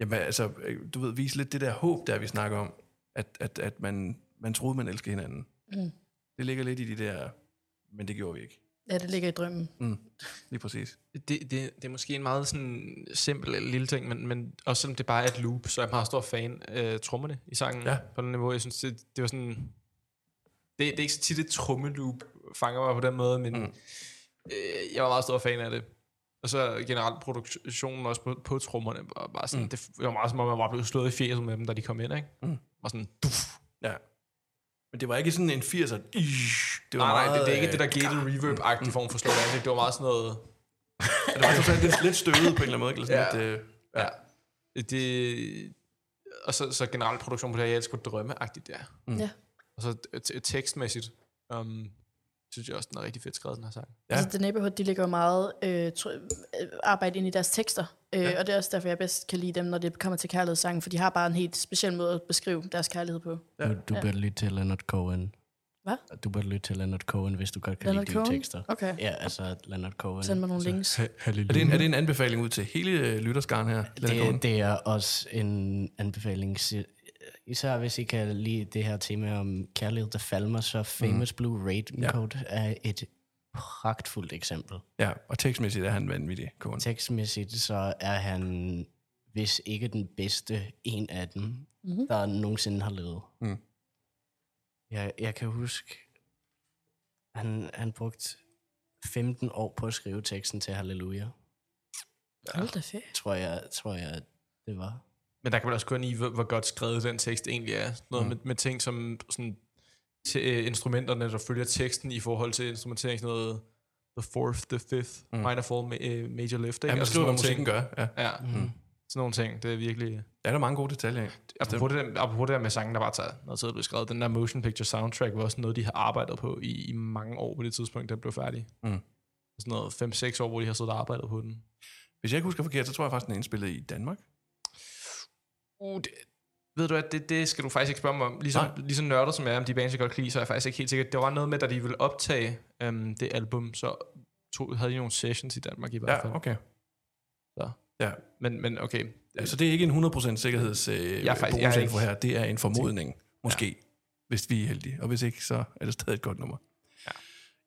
Speaker 1: Jamen, altså, øh, du ved, vise lidt det der håb, der vi snakker om, at, at, at man, man troede, man elskede hinanden.
Speaker 2: Mm.
Speaker 1: Det ligger lidt i de der, men det gjorde vi ikke.
Speaker 2: ja, det ligger i drømmen.
Speaker 1: Mm, lige præcis.
Speaker 4: Det, det, det er måske en meget sådan simpel eller lille ting, men, men også selvom det bare er et loop, så er jeg meget stor fan af trommerne i sangen
Speaker 1: Ja.
Speaker 4: på den niveau. Jeg synes, det, det var sådan... Det, det er ikke så tit, et trommeloop fanger mig på den måde, men
Speaker 1: mm.
Speaker 4: øh, jeg var meget stor fan af det. Og så generelt produktionen også på, på trommerne var bare sådan,
Speaker 1: Mm.
Speaker 4: det var meget som om, man var blevet slået i fjeset med dem, da de kom ind, ikke?
Speaker 1: Mm.
Speaker 4: Var sådan, duf.
Speaker 1: Ja. Men det var ikke sådan en 80'er. Ish, det var
Speaker 4: Nej, nej,
Speaker 1: meget,
Speaker 4: det, det er ikke
Speaker 1: øh,
Speaker 4: det der gated reverb-agtige form for slået ansigt. Det var meget sådan noget... [laughs]
Speaker 1: Det var sådan lidt, lidt støvet på en eller anden måde. Eller sådan
Speaker 4: Ja.
Speaker 1: lidt, øh,
Speaker 4: Ja. Det, og så, så generelt produktion på det her, jeg elsker drømmeagtigt der.
Speaker 1: Mm.
Speaker 2: Ja.
Speaker 4: Og så tekstmæssigt, um, synes jeg også, den er rigtig fedt skrevet, den her sang.
Speaker 1: Ja.
Speaker 2: Ja. Altså, The Neighborhood, de lægger jo meget øh, øh, arbejde ind i deres tekster. Øh,
Speaker 1: Ja.
Speaker 2: Og det er også derfor, jeg bedst kan lide dem, når det kommer til kærlighedssangen, for de har bare en helt speciel måde at beskrive deres kærlighed på.
Speaker 1: Ja.
Speaker 3: Du, du
Speaker 2: Ja.
Speaker 3: bør lytte til Leonard Cohen.
Speaker 2: Hvad?
Speaker 3: Du bør lytte til Leonard Cohen, hvis du godt kan
Speaker 2: Leonard
Speaker 3: lide
Speaker 2: Cohen?
Speaker 3: de tekster.
Speaker 2: Okay.
Speaker 3: Ja, altså Leonard Cohen.
Speaker 2: Send mig nogle links.
Speaker 1: er, det en, er det en anbefaling ud til hele øh, lytterskaren her?
Speaker 3: Det, det er også en anbefaling. Især hvis I kan lide det her tema om kærlighed, der falmer, så Famous mm. Blue Raincoat ja. er et pragtfuldt eksempel.
Speaker 1: Ja, og tekstmæssigt er han vanvittig, Cohen.
Speaker 3: Tekstmæssigt så er han, hvis ikke den bedste, en af dem, mm-hmm. der nogensinde har levet.
Speaker 1: Mm.
Speaker 3: Jeg, jeg kan huske, han, han brugte 15 år på at skrive teksten til Halleluja.
Speaker 2: Hold da fedt.
Speaker 3: Tror jeg, tror jeg det var.
Speaker 4: Men der kan man også gå ind i, hvor, hvor godt skrevet den tekst egentlig er. Noget
Speaker 1: Mm.
Speaker 4: med, med ting som sådan, til, øh, instrumenterne, der følger teksten i forhold til instrumentering, sådan noget the fourth, the fifth,
Speaker 1: Mm.
Speaker 4: minor fall, ma- øh, major lift.
Speaker 1: Ja,
Speaker 4: Ikke?
Speaker 1: man
Speaker 4: Altså
Speaker 1: skriver, hvad
Speaker 4: sådan
Speaker 1: musikken gør. Ja.
Speaker 4: Ja,
Speaker 3: Mm.
Speaker 4: sådan nogle ting. Det er virkelig...
Speaker 1: Der er mange gode detaljer.
Speaker 4: Apropos det, der, apropos det der med sangen, der bare tager noget tid blive skrevet, den der motion picture soundtrack var også noget, de har arbejdet på i, i mange år på det tidspunkt, den blev færdig.
Speaker 1: Mm.
Speaker 4: Sådan noget 5-6 år, hvor de har siddet og arbejdet på den.
Speaker 1: Hvis jeg ikke husker forkert, så tror jeg faktisk, den er indspillet i Danmark.
Speaker 4: Uh, det, ved du at det, det skal du faktisk ikke spørge mig om. Ligesom,
Speaker 1: Nej.
Speaker 4: ligesom nørdet som jeg er om de bands, jeg godt kan lide, så er jeg faktisk ikke helt sikker. Det var noget med, da de ville optage um, det album, så tog, havde de nogle sessions i Danmark i hvert fald.
Speaker 1: Ja, okay.
Speaker 4: Så.
Speaker 1: Ja.
Speaker 4: Men, men okay.
Speaker 1: Ja, så det er ikke en 100% sikkerheds øh,
Speaker 4: Jeg faktisk- jeg ikke-
Speaker 1: her. Det er en formodning, måske. Ja. Hvis vi er heldige. Og hvis ikke, så er det stadig et godt nummer.
Speaker 4: Ja.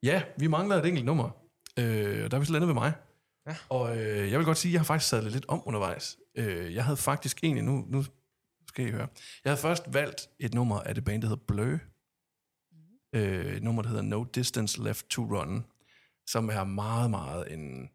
Speaker 1: Ja, vi mangler et enkelt nummer. Øh, og der er vi så landet ved mig.
Speaker 4: Ja.
Speaker 1: Og øh, jeg vil godt sige, at jeg har faktisk sadlet lidt om undervejs. Øh, jeg havde faktisk egentlig, nu, nu skal I høre. Jeg havde først valgt et nummer af det band, der hedder Blø. Øh, et nummer, der hedder No Distance Left to Run. som er meget, meget en...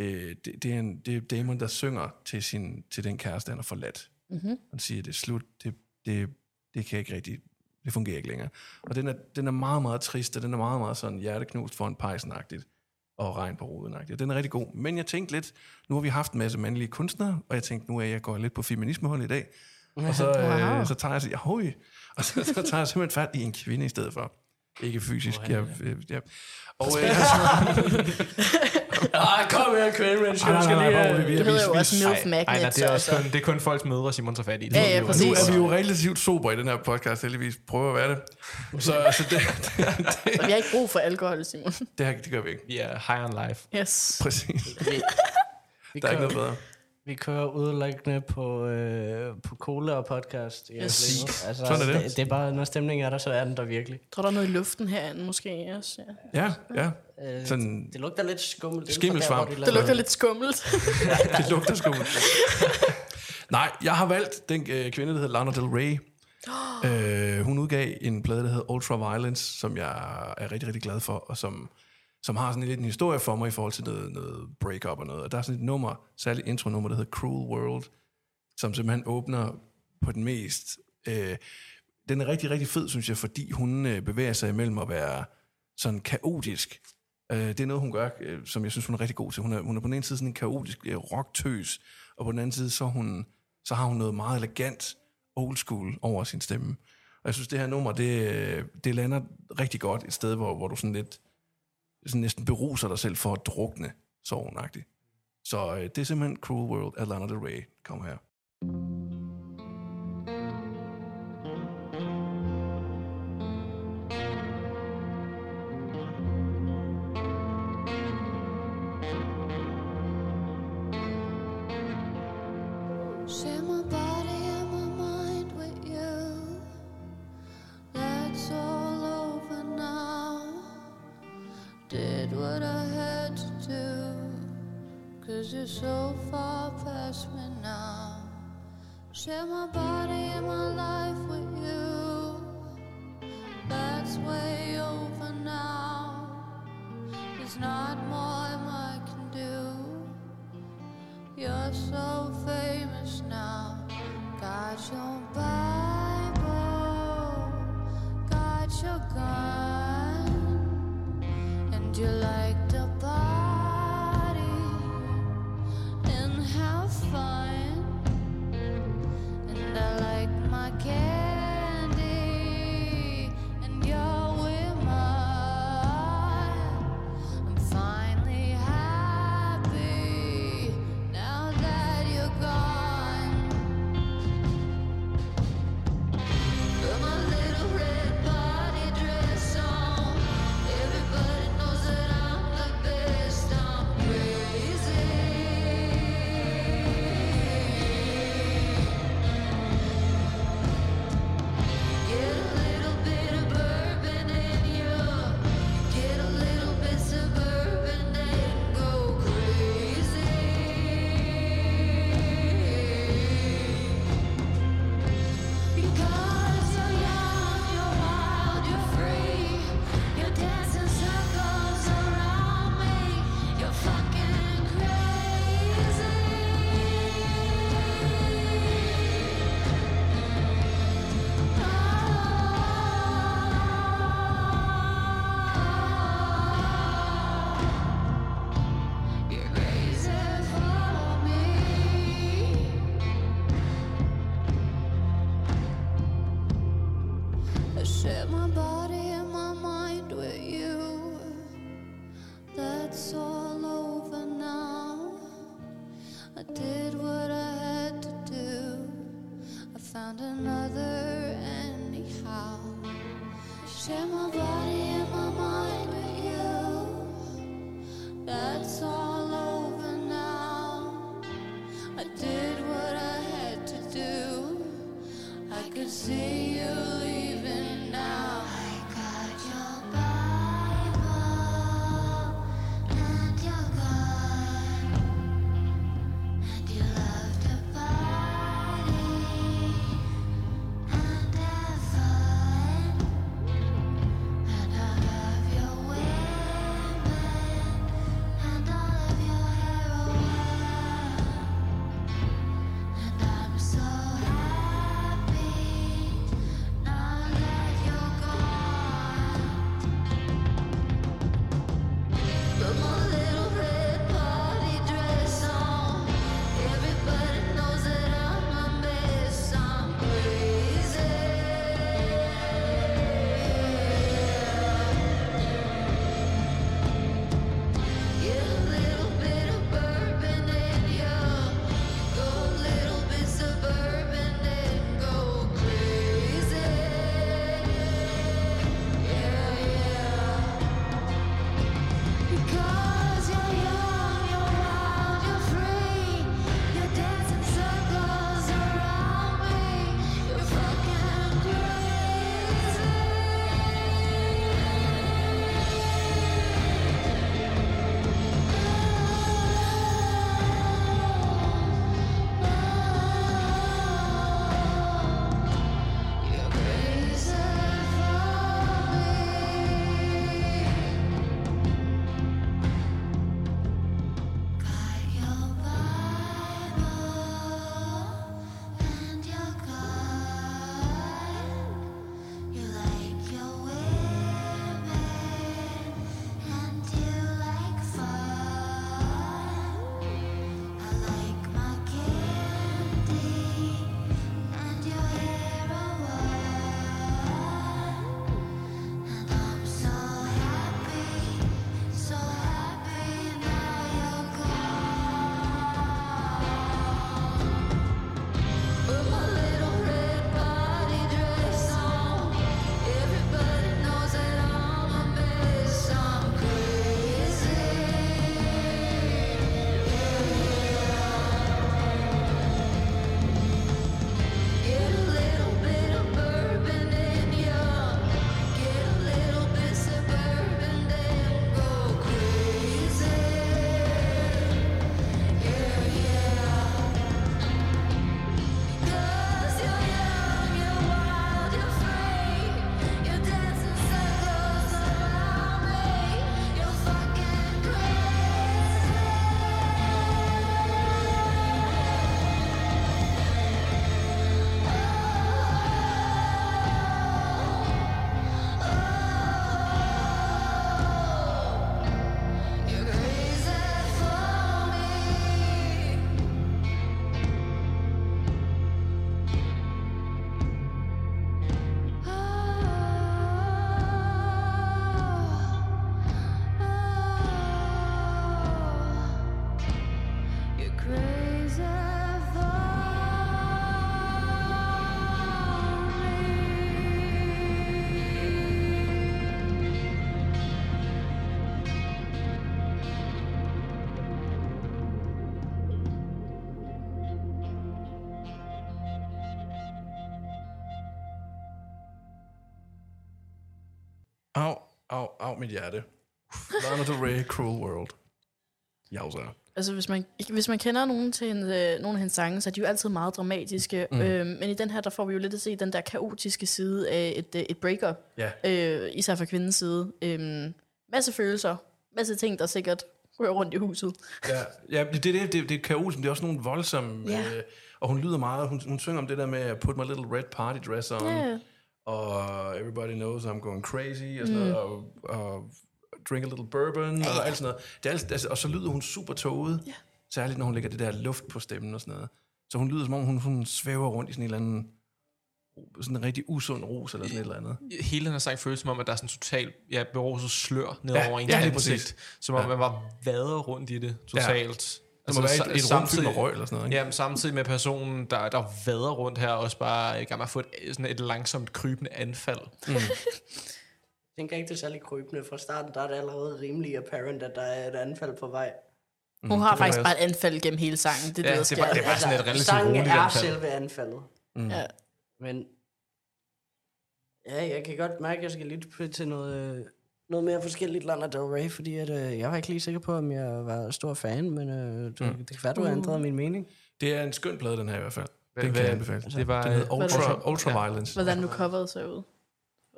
Speaker 1: Øh, det, det, er en, det er Damon, der synger til, sin, til den kæreste, han har forladt.
Speaker 2: Mm-hmm.
Speaker 1: Han siger, det er slut, det, det, det kan ikke rigtig, det fungerer ikke længere. Og den er, den er meget, meget trist, og den er meget, meget sådan hjerteknust for en pejsenagtigt og regn på roden Den er rigtig god. Men jeg tænkte lidt, nu har vi haft en masse mandlige kunstnere, og jeg tænkte, nu er jeg går lidt på feminismehold i dag. Og så, [laughs]
Speaker 2: Wow.
Speaker 1: øh, så tager jeg sig, hoi, og så, så tager jeg simpelthen fat i en kvinde i stedet for. Ikke fysisk. Jeg, øh, jeg, og, [laughs] øh, [laughs]
Speaker 3: Ah, kom her, Quentin.
Speaker 1: nej, nej, nej, nej, nej, vi-
Speaker 2: Det hedder jo
Speaker 1: vi-
Speaker 2: også
Speaker 1: vi-
Speaker 2: MILF
Speaker 4: Ej, nej,
Speaker 2: Magnets.
Speaker 4: det er, også
Speaker 2: altså.
Speaker 4: kun, det er kun folks mødre, Simon tager fat i. Det
Speaker 2: Ja,
Speaker 4: vi
Speaker 2: ja, præcis.
Speaker 1: Nu er vi jo relativt sober i den her podcast, heldigvis. Prøver at være det. Så [laughs] altså, det, [laughs] det,
Speaker 2: Og vi har ikke brug for alkohol, Simon.
Speaker 1: det, her, det gør vi ikke.
Speaker 4: Vi er high on life.
Speaker 2: Yes.
Speaker 1: Præcis.
Speaker 3: Vi, vi,
Speaker 1: Der er ikke noget bedre.
Speaker 3: Vi kører udelukkende på, øh, på cola og podcast. i
Speaker 2: Yes.
Speaker 3: øjeblikket. Altså,
Speaker 1: Sådan er det.
Speaker 3: det. Det er bare, når stemningen er der, så er den der virkelig.
Speaker 2: Jeg tror, der er noget i luften herinde, måske også. Ja.
Speaker 1: Ja, ja.
Speaker 3: Øh,
Speaker 1: Sådan,
Speaker 3: Det lugter lidt skummelt.
Speaker 1: Skimmelsvamp.
Speaker 3: de
Speaker 2: Det lugter lidt skummelt. [laughs]
Speaker 1: det lugter sgu. Nej, jeg har valgt den øh, kvinde, der hedder Lana Del Rey. [gasps] Øh, hun udgav en plade, der hedder Ultra Violence, som jeg er rigtig, rigtig glad for, og som, som har sådan lidt en historie for mig i forhold til noget, noget break-up og noget. Og der er sådan et nummer, særligt intro-nummer, der hedder Cruel World, som simpelthen åbner på den mest... Øh, den er rigtig, rigtig fed, synes jeg, fordi hun øh, bevæger sig imellem at være sådan kaotisk. Øh, det er noget, hun gør, øh, som jeg synes, hun er rigtig god til. Hun er, hun er på den ene side sådan en kaotisk øh, rocktøs, og på den anden side, så, hun, så har hun noget meget elegant old school over sin stemme. Og jeg synes, det her nummer, det, øh, det lander rigtig godt et sted, hvor, hvor du sådan lidt sådan næsten beruser dig selv for at drukne sorgenagtigt. Så øh, det er simpelthen Cruel World af Lana Del Rey. Kom her.
Speaker 7: Share past me now. Share my body and my life with you. That's way over now. There's not more I can do. You're so famous now. Got your Bible,
Speaker 1: Au, au, au, mit hjerte. Lana Del Rey, Cruel World. Jauser.
Speaker 2: Altså, hvis man, hvis man kender nogen til en, øh, nogle af hendes sange, så er de jo altid meget dramatiske. Mm. Øh, men i den her, der får vi jo lidt at se den der kaotiske side af et, øh, et breakup.
Speaker 1: Ja.
Speaker 2: Øh, især fra kvindens side. Øh, masse følelser. Masse ting, der sikkert rører rundt i huset.
Speaker 1: Ja, ja det, det, det, det, er kaos, men det er også nogle voldsomme...
Speaker 2: Ja.
Speaker 1: Øh, og hun lyder meget, hun, hun synger om det der med, put my little red party dress on,
Speaker 2: Ja.
Speaker 1: Og everybody knows I'm going crazy, og sådan noget, og, og drink a little bourbon, og alt sådan noget. Det er alt, altså, og så lyder hun super tåget, ja. særligt når hun lægger det der luft på stemmen og sådan noget. Så hun lyder som om, hun, hun svæver rundt i sådan en eller anden, sådan en rigtig usund ros eller sådan et eller andet.
Speaker 4: Hele den her sang føles som om, at der er sådan en total ja, beruset slør ned
Speaker 1: Ja,
Speaker 4: over ens
Speaker 1: ja,
Speaker 4: ansigt. Som om
Speaker 1: Ja.
Speaker 4: man bare vader rundt i det totalt.
Speaker 1: Det må være et, et rum fyldt med røg eller sådan noget. Ikke?
Speaker 4: Ja, men samtidig med personen, der, der vader rundt her, også bare i gang med at få et, sådan et langsomt krybende anfald. [laughs]
Speaker 3: Jeg tænker ikke, det er særlig krybende. Fra starten der er det allerede rimelig apparent, at der er et anfald på vej.
Speaker 2: Hun har faktisk bare et anfald gennem hele sangen. Det er
Speaker 4: Ja,
Speaker 2: det,
Speaker 4: det er bare-
Speaker 2: sker.
Speaker 4: det er bare sådan et relativt
Speaker 3: sangen
Speaker 4: roligt
Speaker 3: er
Speaker 4: anfald.
Speaker 3: selve anfaldet.
Speaker 2: Ja.
Speaker 3: Men ja, jeg kan godt mærke, at jeg skal lytte til noget, øh, noget mere forskelligt Lana Del Rey, fordi at, øh, jeg var ikke lige sikker på, om jeg var stor fan, men øh, du, det kan være, du har ændret min mening.
Speaker 1: Det er en skøn plade, den her i hvert fald. Den
Speaker 4: Hvad-
Speaker 1: kan jeg anbefale.
Speaker 4: det var-
Speaker 1: den hedder Ultra,
Speaker 2: Hvad-
Speaker 1: Ultraviolence.
Speaker 2: Hvordan nu coveret ser ud.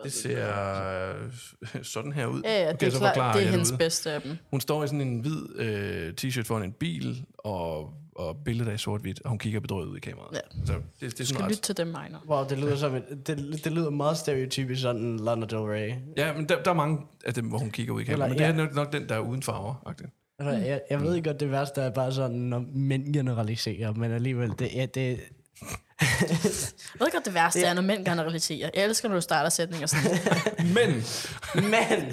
Speaker 1: Det ser øh, [laughs] sådan her ud.
Speaker 2: Ja, ja,
Speaker 1: Nu
Speaker 2: det er,
Speaker 1: så forklare
Speaker 2: det er hendes bedste af dem.
Speaker 1: Hun står i sådan en hvid øh, t-shirt foran en bil, og, og billedet er i sort-hvidt, og hun kigger bedrøvet ud i kameraet.
Speaker 2: Ja.
Speaker 1: Så det, det er
Speaker 2: Du skal
Speaker 1: sådan
Speaker 2: lytte
Speaker 1: ret.
Speaker 2: til dem, Minor.
Speaker 3: Wow, det lyder, som et, det, det lyder meget stereotypisk sådan Lana Del Rey.
Speaker 1: Ja, men der, der er mange af dem, hvor hun kigger ud i kameraet, men
Speaker 3: Eller,
Speaker 1: det er
Speaker 3: ja.
Speaker 1: nok, nok den, der er uden farver. agtigt.
Speaker 3: Altså, jeg, jeg ved godt, det værste er bare sådan, når mænd generaliserer, men alligevel, det, ja, det,
Speaker 2: Jeg ved godt, det værste er, når mænd generaliserer. Jeg elsker, når du starter sætninger sådan. [laughs]
Speaker 1: Men,
Speaker 3: Men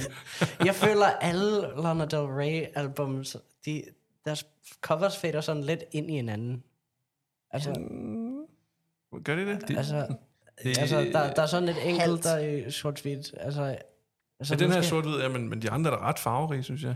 Speaker 3: jeg føler, alle Lana Del Rey albums, de, deres covers fader sådan lidt ind i hinanden. Altså,
Speaker 1: gør det det? det
Speaker 3: altså, [laughs]
Speaker 4: Det-
Speaker 3: altså der, der er sådan et enkelt, der er sort-hvidt. Altså, altså,
Speaker 1: er den her
Speaker 3: måske-
Speaker 1: sort-hvid, ja, men, men de andre er da ret farverige, synes jeg.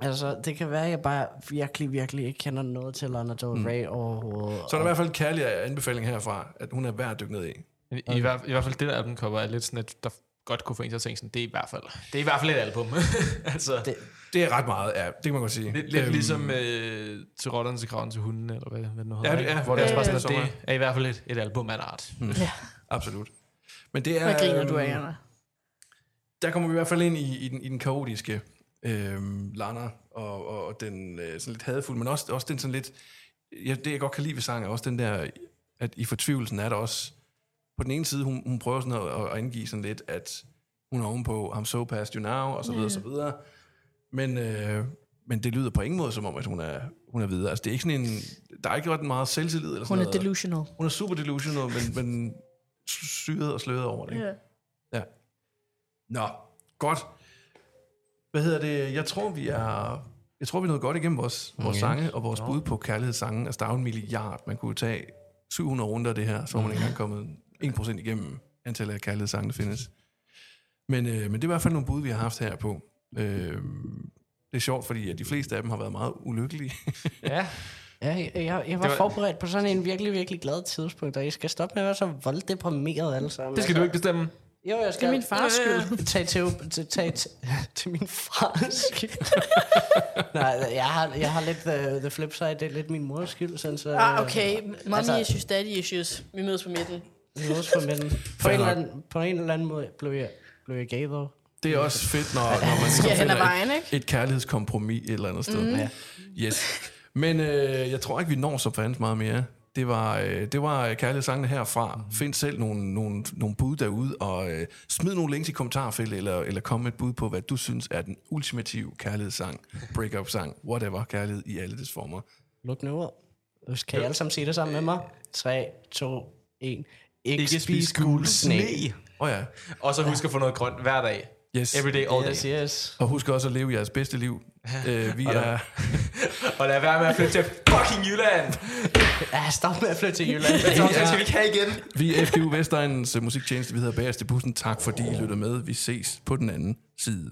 Speaker 3: Altså, det kan være, at jeg bare virkelig, virkelig ikke kender noget til Lana Del Rey mm. overhovedet.
Speaker 1: Så er der i hvert fald en kærlig anbefaling herfra, at hun er værd at dykke ned i.
Speaker 4: I, i, hvert, I hvert fald det der albumcover er lidt sådan, at der godt kunne få en til at tænke sådan, det er i hvert fald, det er i hvert fald et album. [laughs] altså, det,
Speaker 1: Det er ret meget, ja, det kan man godt sige.
Speaker 4: lidt, lidt
Speaker 1: Øhm,
Speaker 4: ligesom øh, til rotterne til kraven til hunden, eller hvad, hvad det nu hedder.
Speaker 1: Ja, det er-
Speaker 4: Hvor det er også
Speaker 1: ja,
Speaker 4: bare
Speaker 1: ja,
Speaker 4: sådan,
Speaker 1: ja,
Speaker 4: det er i hvert fald et, et album af en art.
Speaker 2: ja.
Speaker 1: Absolut. Men det er...
Speaker 2: Hvad griner du af,
Speaker 1: øhm,
Speaker 2: Anna?
Speaker 1: der kommer vi i hvert fald ind i, i, den, i den kaotiske øhm, Lana, og, og, og den øh, sådan lidt hadfulde, men også, også den sådan lidt, ja, det jeg godt kan lide ved sangen, er også den der, at i fortvivlelsen er der også, på den ene side, hun, hun prøver sådan at, at angive sådan lidt, at hun er ovenpå, I'm so past you now, og så videre, og så videre. Men, øh, men det lyder på ingen måde som om, at hun er, hun er videre. Altså, det er ikke sådan en, der er ikke ret meget selvtillid eller
Speaker 2: Hun
Speaker 1: sådan
Speaker 2: er
Speaker 1: noget.
Speaker 2: delusional.
Speaker 1: Hun er super delusional, men, men syret og sløret over det. Ikke?
Speaker 2: Ja.
Speaker 1: Ja. Nå, godt. Hvad hedder det? Jeg tror, vi er... Jeg tror, vi er nået godt igennem vores, vores sange og vores bud på kærlighedssange. Altså, der er jo en milliard. Man kunne tage 700 runder af det her, så var man ikke engang kommet 1% igennem antallet af kærlighedssange, der findes. Men, øh, men det er i hvert fald nogle bud, vi har haft her på. Øh, det er sjovt, fordi at de fleste af dem har været meget ulykkelige. [laughs]
Speaker 4: Ja,
Speaker 3: Ja, jeg, jeg, jeg var,
Speaker 4: var-
Speaker 3: forberedt på sådan en virkelig, virkelig glad tidspunkt, og I skal stoppe med at være så volddeprimeret alle sammen.
Speaker 4: det skal du ikke bestemme.
Speaker 3: Jo, jeg
Speaker 2: Det
Speaker 3: skal.
Speaker 2: er min fars skyld.
Speaker 3: Tag til, til, tag til, [laughs] til min fars [laughs] skyld. Nej, jeg har, jeg har lidt the, the flip side. Det er lidt min mors skyld. Sådan, så,
Speaker 2: Ah, okay. Mommy
Speaker 3: altså-
Speaker 2: issues, daddy issues. Vi mødes på midten.
Speaker 3: Vi mødes på midten. På en, eller anden, på en eller anden måde blev jeg, blev jeg gay, dog.
Speaker 1: Det er også fedt, når, når man
Speaker 2: Skal hen ad
Speaker 1: finder
Speaker 2: vejen,
Speaker 1: et,
Speaker 2: ikke?
Speaker 1: et kærlighedskompromis et eller andet sted. Mm.
Speaker 3: Ja.
Speaker 1: Yes. Men øh, jeg tror ikke, vi når så fandens meget mere. Det var, øh, det var kærlighedssangene herfra. Mm. Find selv nogle, nogle, nogle bud derude, og øh, smid nogle links i kommentarfeltet, eller, eller kom med et bud på, hvad du synes er den ultimative kærlighedssang, break-up-sang, whatever, kærlighed i alle dets former.
Speaker 3: Luk nu ud. Kan I alle sammen sige det sammen med mig? 3, 2, 1. Ikke,
Speaker 4: Ikke spise gul sne.
Speaker 1: Åh oh, ja.
Speaker 4: Og så husk at få noget grønt hver dag.
Speaker 1: Yes.
Speaker 4: Every day, all day.
Speaker 3: Yes, yes.
Speaker 1: Og husk også at leve jeres bedste liv. øh, vi er... [laughs]
Speaker 4: Og lad være med at flytte til fucking Jylland.
Speaker 3: Ja, stop med at flytte til Jylland.
Speaker 4: Så skal vi ikke have igen.
Speaker 1: Vi er FGU Vestegnens øh, musiktjeneste. Vi hedder Bagerst i bussen. Tak fordi I lytter med. Vi ses på den anden side.